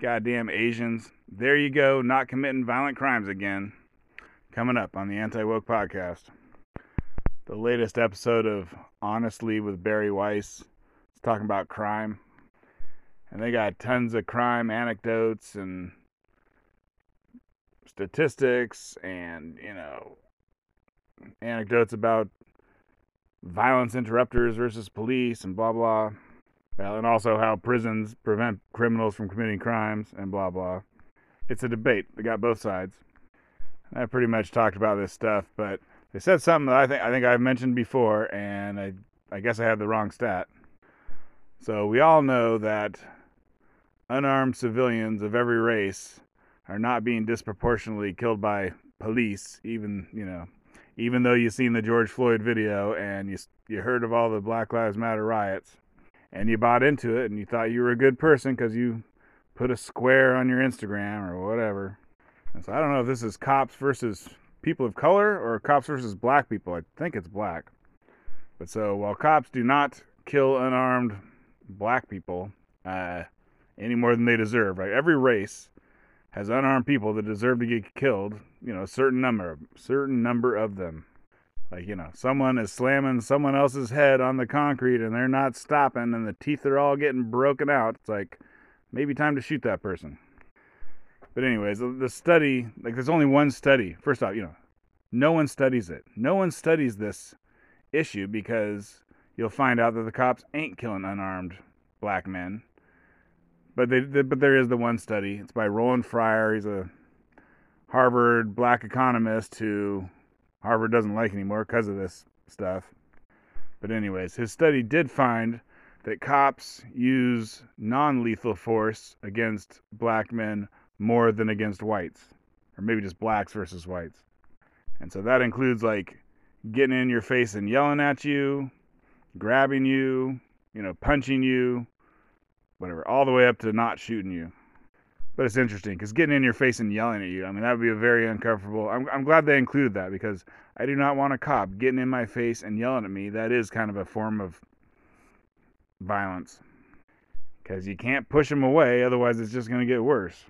Goddamn Asians. There you go, not committing violent crimes again. Coming up on the Anti Woke Podcast. The latest episode of Honestly with Bari Weiss. It's talking about crime. And they got tons of crime anecdotes and statistics and, you know, anecdotes about violence interrupters versus police and blah blah. Well, and also how prisons prevent criminals from committing crimes and blah blah. It's a debate. They got both sides. I pretty much talked about this stuff, but they said something that I think I think I've mentioned before, and I I guess I have the wrong stat. So we all know that unarmed civilians of every race are not being disproportionately killed by police, even you know, even though you've seen the George Floyd video and you you heard of all the Black Lives Matter riots and you bought into it and you thought you were a good person because you put a square on your Instagram or whatever. And so I don't know if this is cops versus people of color or cops versus black people. I think it's black. But so while cops do not kill unarmed black people uh, any more than they deserve, right? Every race has unarmed people that deserve to get killed. You know, a certain number, certain number of them. Like, you know, someone is slamming someone else's head on the concrete and they're not stopping and the teeth are all getting broken out. It's like, maybe time to shoot that person. But, anyways, the study, like, there's only one study. First off, you know, no one studies it. No one studies this issue because you'll find out that the cops ain't killing unarmed black men. But they, but there is the one study. It's by Roland Fryer. He's a Harvard black economist who Harvard doesn't like anymore because of this stuff. But, anyways, his study did find that cops use non lethal force against black men more than against whites, or maybe just blacks versus whites. And so that includes like getting in your face and yelling at you, grabbing you, you know, punching you, whatever, all the way up to not shooting you. But it's interesting because getting in your face and yelling at you, I mean, that would be a very uncomfortable. I'm, I'm glad they included that because I do not want a cop getting in my face and yelling at me. That is kind of a form of violence because you can't push them away, otherwise, it's just going to get worse.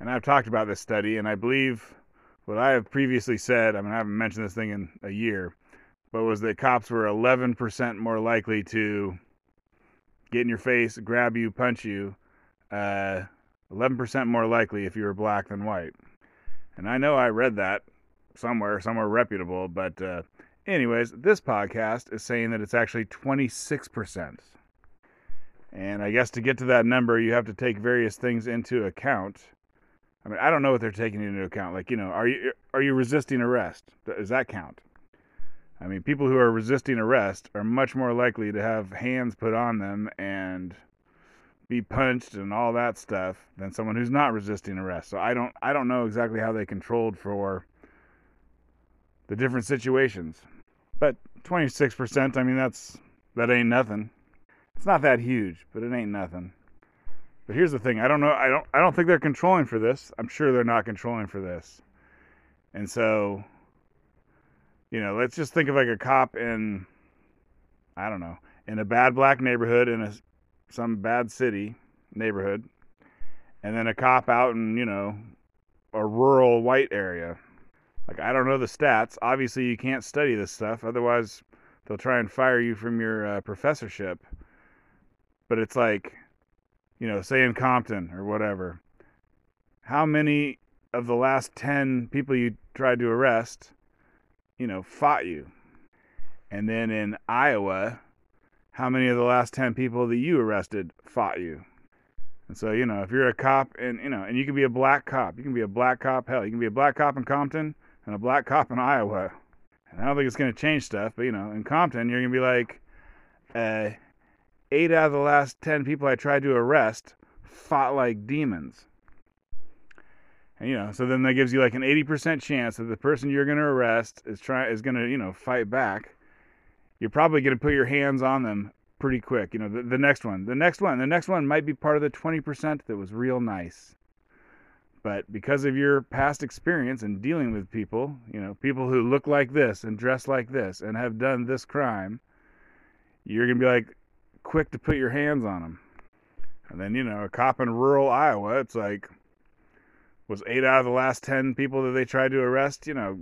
And I've talked about this study, and I believe what I have previously said, I mean, I haven't mentioned this thing in a year, but was that cops were 11% more likely to get in your face, grab you, punch you. Uh, 11% more likely if you were black than white. And I know I read that somewhere, somewhere reputable, but uh, anyways, this podcast is saying that it's actually 26%. And I guess to get to that number, you have to take various things into account. I mean, I don't know what they're taking into account. Like, you know, are you are you resisting arrest? Does that count? I mean, people who are resisting arrest are much more likely to have hands put on them and be punched and all that stuff than someone who's not resisting arrest. So I don't I don't know exactly how they controlled for the different situations. But 26%, I mean that's that ain't nothing. It's not that huge, but it ain't nothing. But here's the thing, I don't know I don't I don't think they're controlling for this. I'm sure they're not controlling for this. And so you know, let's just think of like a cop in I don't know, in a bad black neighborhood in a some bad city neighborhood, and then a cop out in, you know, a rural white area. Like, I don't know the stats. Obviously, you can't study this stuff, otherwise, they'll try and fire you from your uh, professorship. But it's like, you know, say in Compton or whatever, how many of the last 10 people you tried to arrest, you know, fought you? And then in Iowa, how many of the last 10 people that you arrested fought you. And so, you know, if you're a cop and, you know, and you can be a black cop, you can be a black cop, hell, you can be a black cop in Compton and a black cop in Iowa. And I don't think it's going to change stuff, but, you know, in Compton, you're going to be like, uh, eight out of the last 10 people I tried to arrest fought like demons. And, you know, so then that gives you like an 80% chance that the person you're going to arrest is trying, is going to, you know, fight back you're probably going to put your hands on them pretty quick. You know, the, the next one, the next one, the next one might be part of the 20% that was real nice. But because of your past experience in dealing with people, you know, people who look like this and dress like this and have done this crime, you're going to be like quick to put your hands on them. And then, you know, a cop in rural Iowa, it's like, was eight out of the last 10 people that they tried to arrest, you know,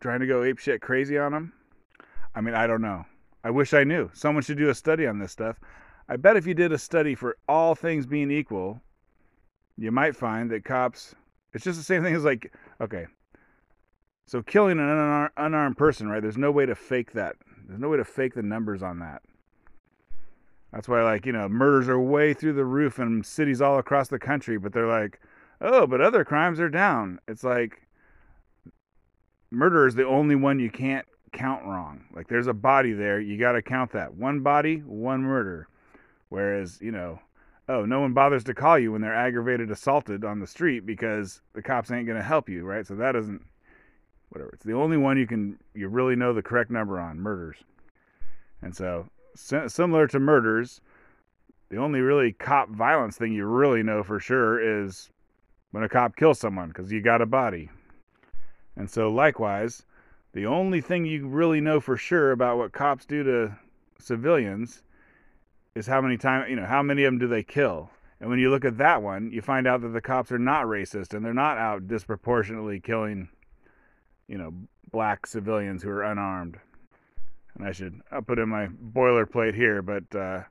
trying to go ape shit crazy on them? I mean, I don't know. I wish I knew. Someone should do a study on this stuff. I bet if you did a study for all things being equal, you might find that cops, it's just the same thing as like, okay, so killing an unarmed person, right? There's no way to fake that. There's no way to fake the numbers on that. That's why, like, you know, murders are way through the roof in cities all across the country, but they're like, oh, but other crimes are down. It's like murder is the only one you can't count wrong. Like, there's a body there, you got to count that. One body, one murder. Whereas, you know, oh, no one bothers to call you when they're aggravated assaulted on the street because the cops ain't going to help you, right? So that doesn't, whatever. It's the only one you can, you really know the correct number on murders. And so similar to murders, the only really cop violence thing you really know for sure is when a cop kills someone because you got a body. And so, likewise, the only thing you really know for sure about what cops do to civilians is how many times, you know, how many of them do they kill? And when you look at that one, you find out that the cops are not racist and they're not out disproportionately killing, you know, black civilians who are unarmed and I should I'll put in my boilerplate here, but uh,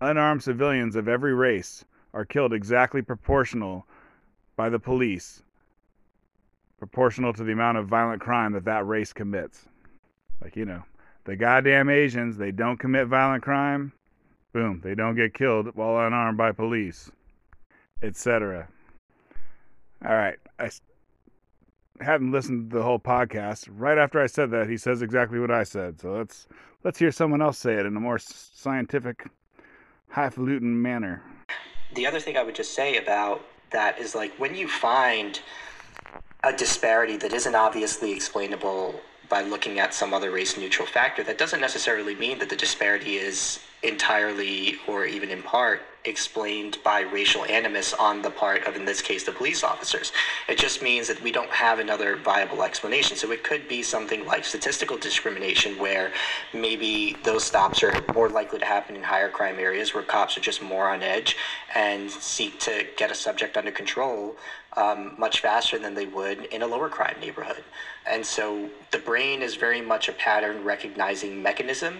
unarmed civilians of every race are killed exactly proportional by the police, proportional to the amount of violent crime that that race commits. Like, you know, the goddamn Asians, they don't commit violent crime, boom, they don't get killed while unarmed by police, etc. All right, I hadn't listened to the whole podcast. Right after I said that, he says exactly what I said. So let's let's hear someone else say it in a more scientific, highfalutin manner. The other thing I would just say about that is like when you find a disparity that isn't obviously explainable by looking at some other race neutral factor, that doesn't necessarily mean that the disparity is entirely or even in part explained by racial animus on the part of, in this case, the police officers. It just means that we don't have another viable explanation. So it could be something like statistical discrimination, where maybe those stops are more likely to happen in higher crime areas where cops are just more on edge and seek to get a subject under control um, much faster than they would in a lower crime neighborhood. And so the brain is very much a pattern recognizing mechanism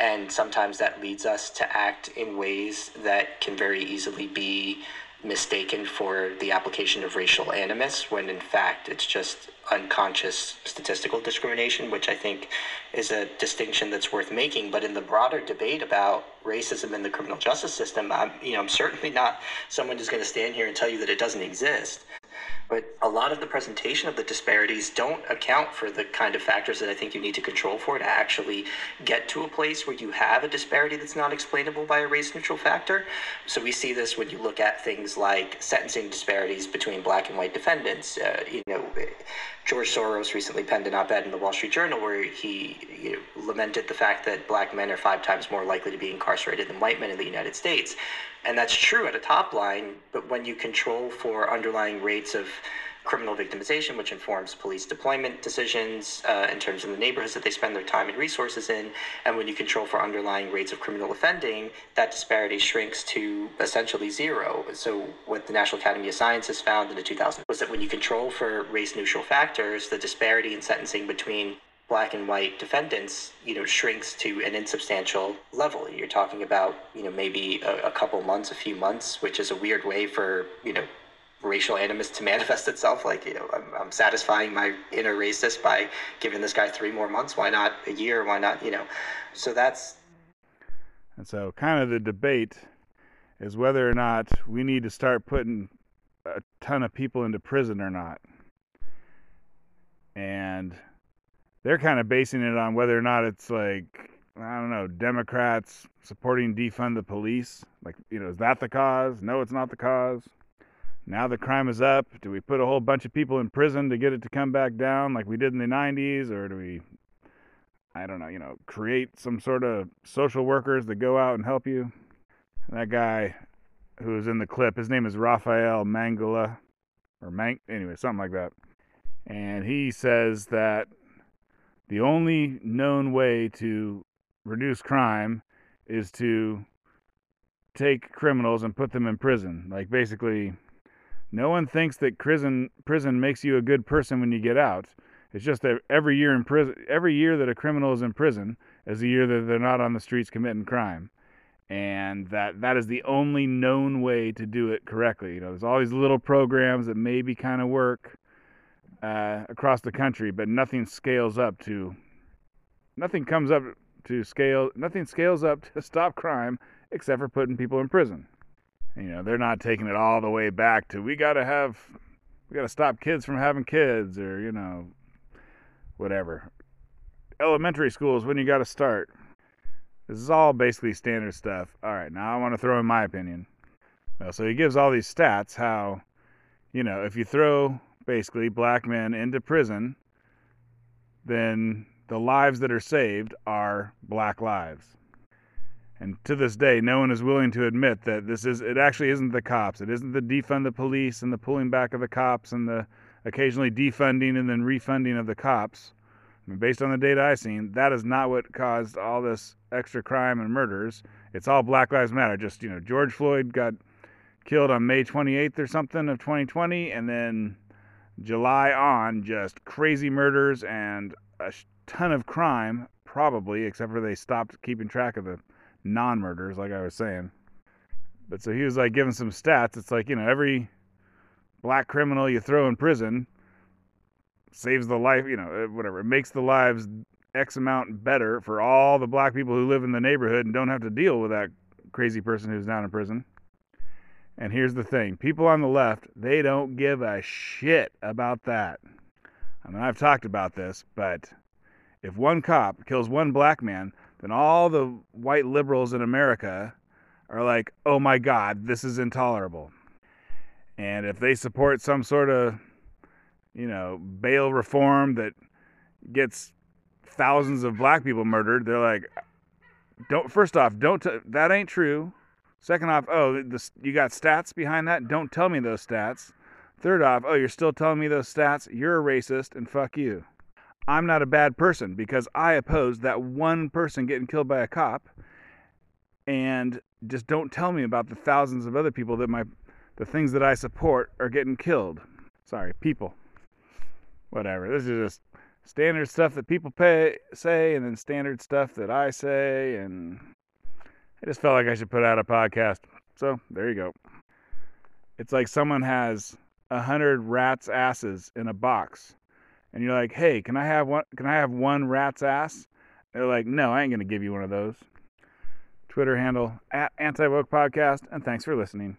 and sometimes that leads us to act in ways that can very easily be mistaken for the application of racial animus when in fact it's just unconscious statistical discrimination which i think is a distinction that's worth making. But in the broader debate about racism in the criminal justice system i'm you know i'm certainly not someone who's going to stand here and tell you that it doesn't exist but a lot of the presentation of the disparities don't account for the kind of factors that I think you need to control for to actually get to a place where you have a disparity that's not explainable by a race neutral factor. So we see this when you look at things like sentencing disparities between black and white defendants. Uh, you know, George Soros recently penned an op ed in the Wall Street Journal where he you know, lamented the fact that black men are five times more likely to be incarcerated than white men in the United States. And that's true at a top line, but when you control for underlying rates of criminal victimization, which informs police deployment decisions uh, in terms of the neighborhoods that they spend their time and resources in. And when you control for underlying rates of criminal offending, that disparity shrinks to essentially zero. So, what the National Academy of Sciences found in the 2000s was that when you control for race neutral factors, the disparity in sentencing between black and white defendants, you know, shrinks to an insubstantial level. You're talking about, you know, maybe a, a couple months, a few months, which is a weird way for, you know, racial animus to manifest itself. Like, you know, I'm, I'm satisfying my inner racist by giving this guy three more months. Why not a year? Why not, you know? So that's. And so, kind of the debate is whether or not we need to start putting a ton of people into prison or not. And they're kind of basing it on whether or not it's like I don't know, Democrats supporting defund the police. Like, you know, is that the cause? No, it's not the cause. Now the crime is up. Do we put a whole bunch of people in prison to get it to come back down like we did in the 90s? Or do we, I don't know, you know, create some sort of social workers that go out and help you? And that guy who was in the clip, his name is Rafael Mangala, or Mang, anyway, something like that. And he says that the only known way to reduce crime is to take criminals and put them in prison. Like basically, no one thinks that prison prison makes you a good person when you get out. It's just that every year in prison, every year that a criminal is in prison is a year that they're not on the streets committing crime, and that that is the only known way to do it correctly. You know, there's all these little programs that maybe kind of work uh, across the country, but nothing scales up to, nothing comes up to scale, nothing scales up to stop crime except for putting people in prison. You know, they're not taking it all the way back to we got to have, we got to stop kids from having kids or you know whatever. Elementary school is when you got to start. This is all basically standard stuff. All right, now I want to throw in my opinion. Well, so he gives all these stats how, you know, if you throw basically black men into prison, then the lives that are saved are black lives. And to this day, no one is willing to admit that this is, it actually isn't the cops. It isn't the defund the police and the pulling back of the cops and the occasionally defunding and then refunding of the cops. I mean, based on the data I've seen, that is not what caused all this extra crime and murders. It's all Black Lives Matter. Just, you know, George Floyd got killed on May 28th or something of 2020, and then July on, just crazy murders and a ton of crime, probably, except for they stopped keeping track of the non murders, like I was saying. But so he was like giving some stats. It's like, you know, every black criminal you throw in prison saves the life, you know, uh, whatever. It makes the lives X amount better for all the black people who live in the neighborhood and don't have to deal with that crazy person who's down in prison. And here's the thing people on the left, they don't give a shit about that. I mean, I've talked about this, but if one cop kills one black man, then all the white liberals in America are like, oh my God, this is intolerable. And if they support some sort of, you know, bail reform that gets thousands of black people murdered, they're like, don't. First off, don't. T- that ain't true. Second off, oh, you got stats behind that. Don't tell me those stats. Third off, oh, you're still telling me those stats. You're a racist, and fuck you. I'm not a bad person because I oppose that one person getting killed by a cop. And just don't tell me about the thousands of other people that my the things that I support are getting killed. Sorry, people. Whatever. This is just standard stuff that people pay, say, and then standard stuff that I say, and I just felt like I should put out a podcast. So there you go. It's like someone has a hundred rats' asses in a box, and you're like, "Hey, can I have one? Can I have one rat's ass?" They're like, "No, I ain't gonna give you one of those." Twitter handle at Anti Woke Podcast, and thanks for listening.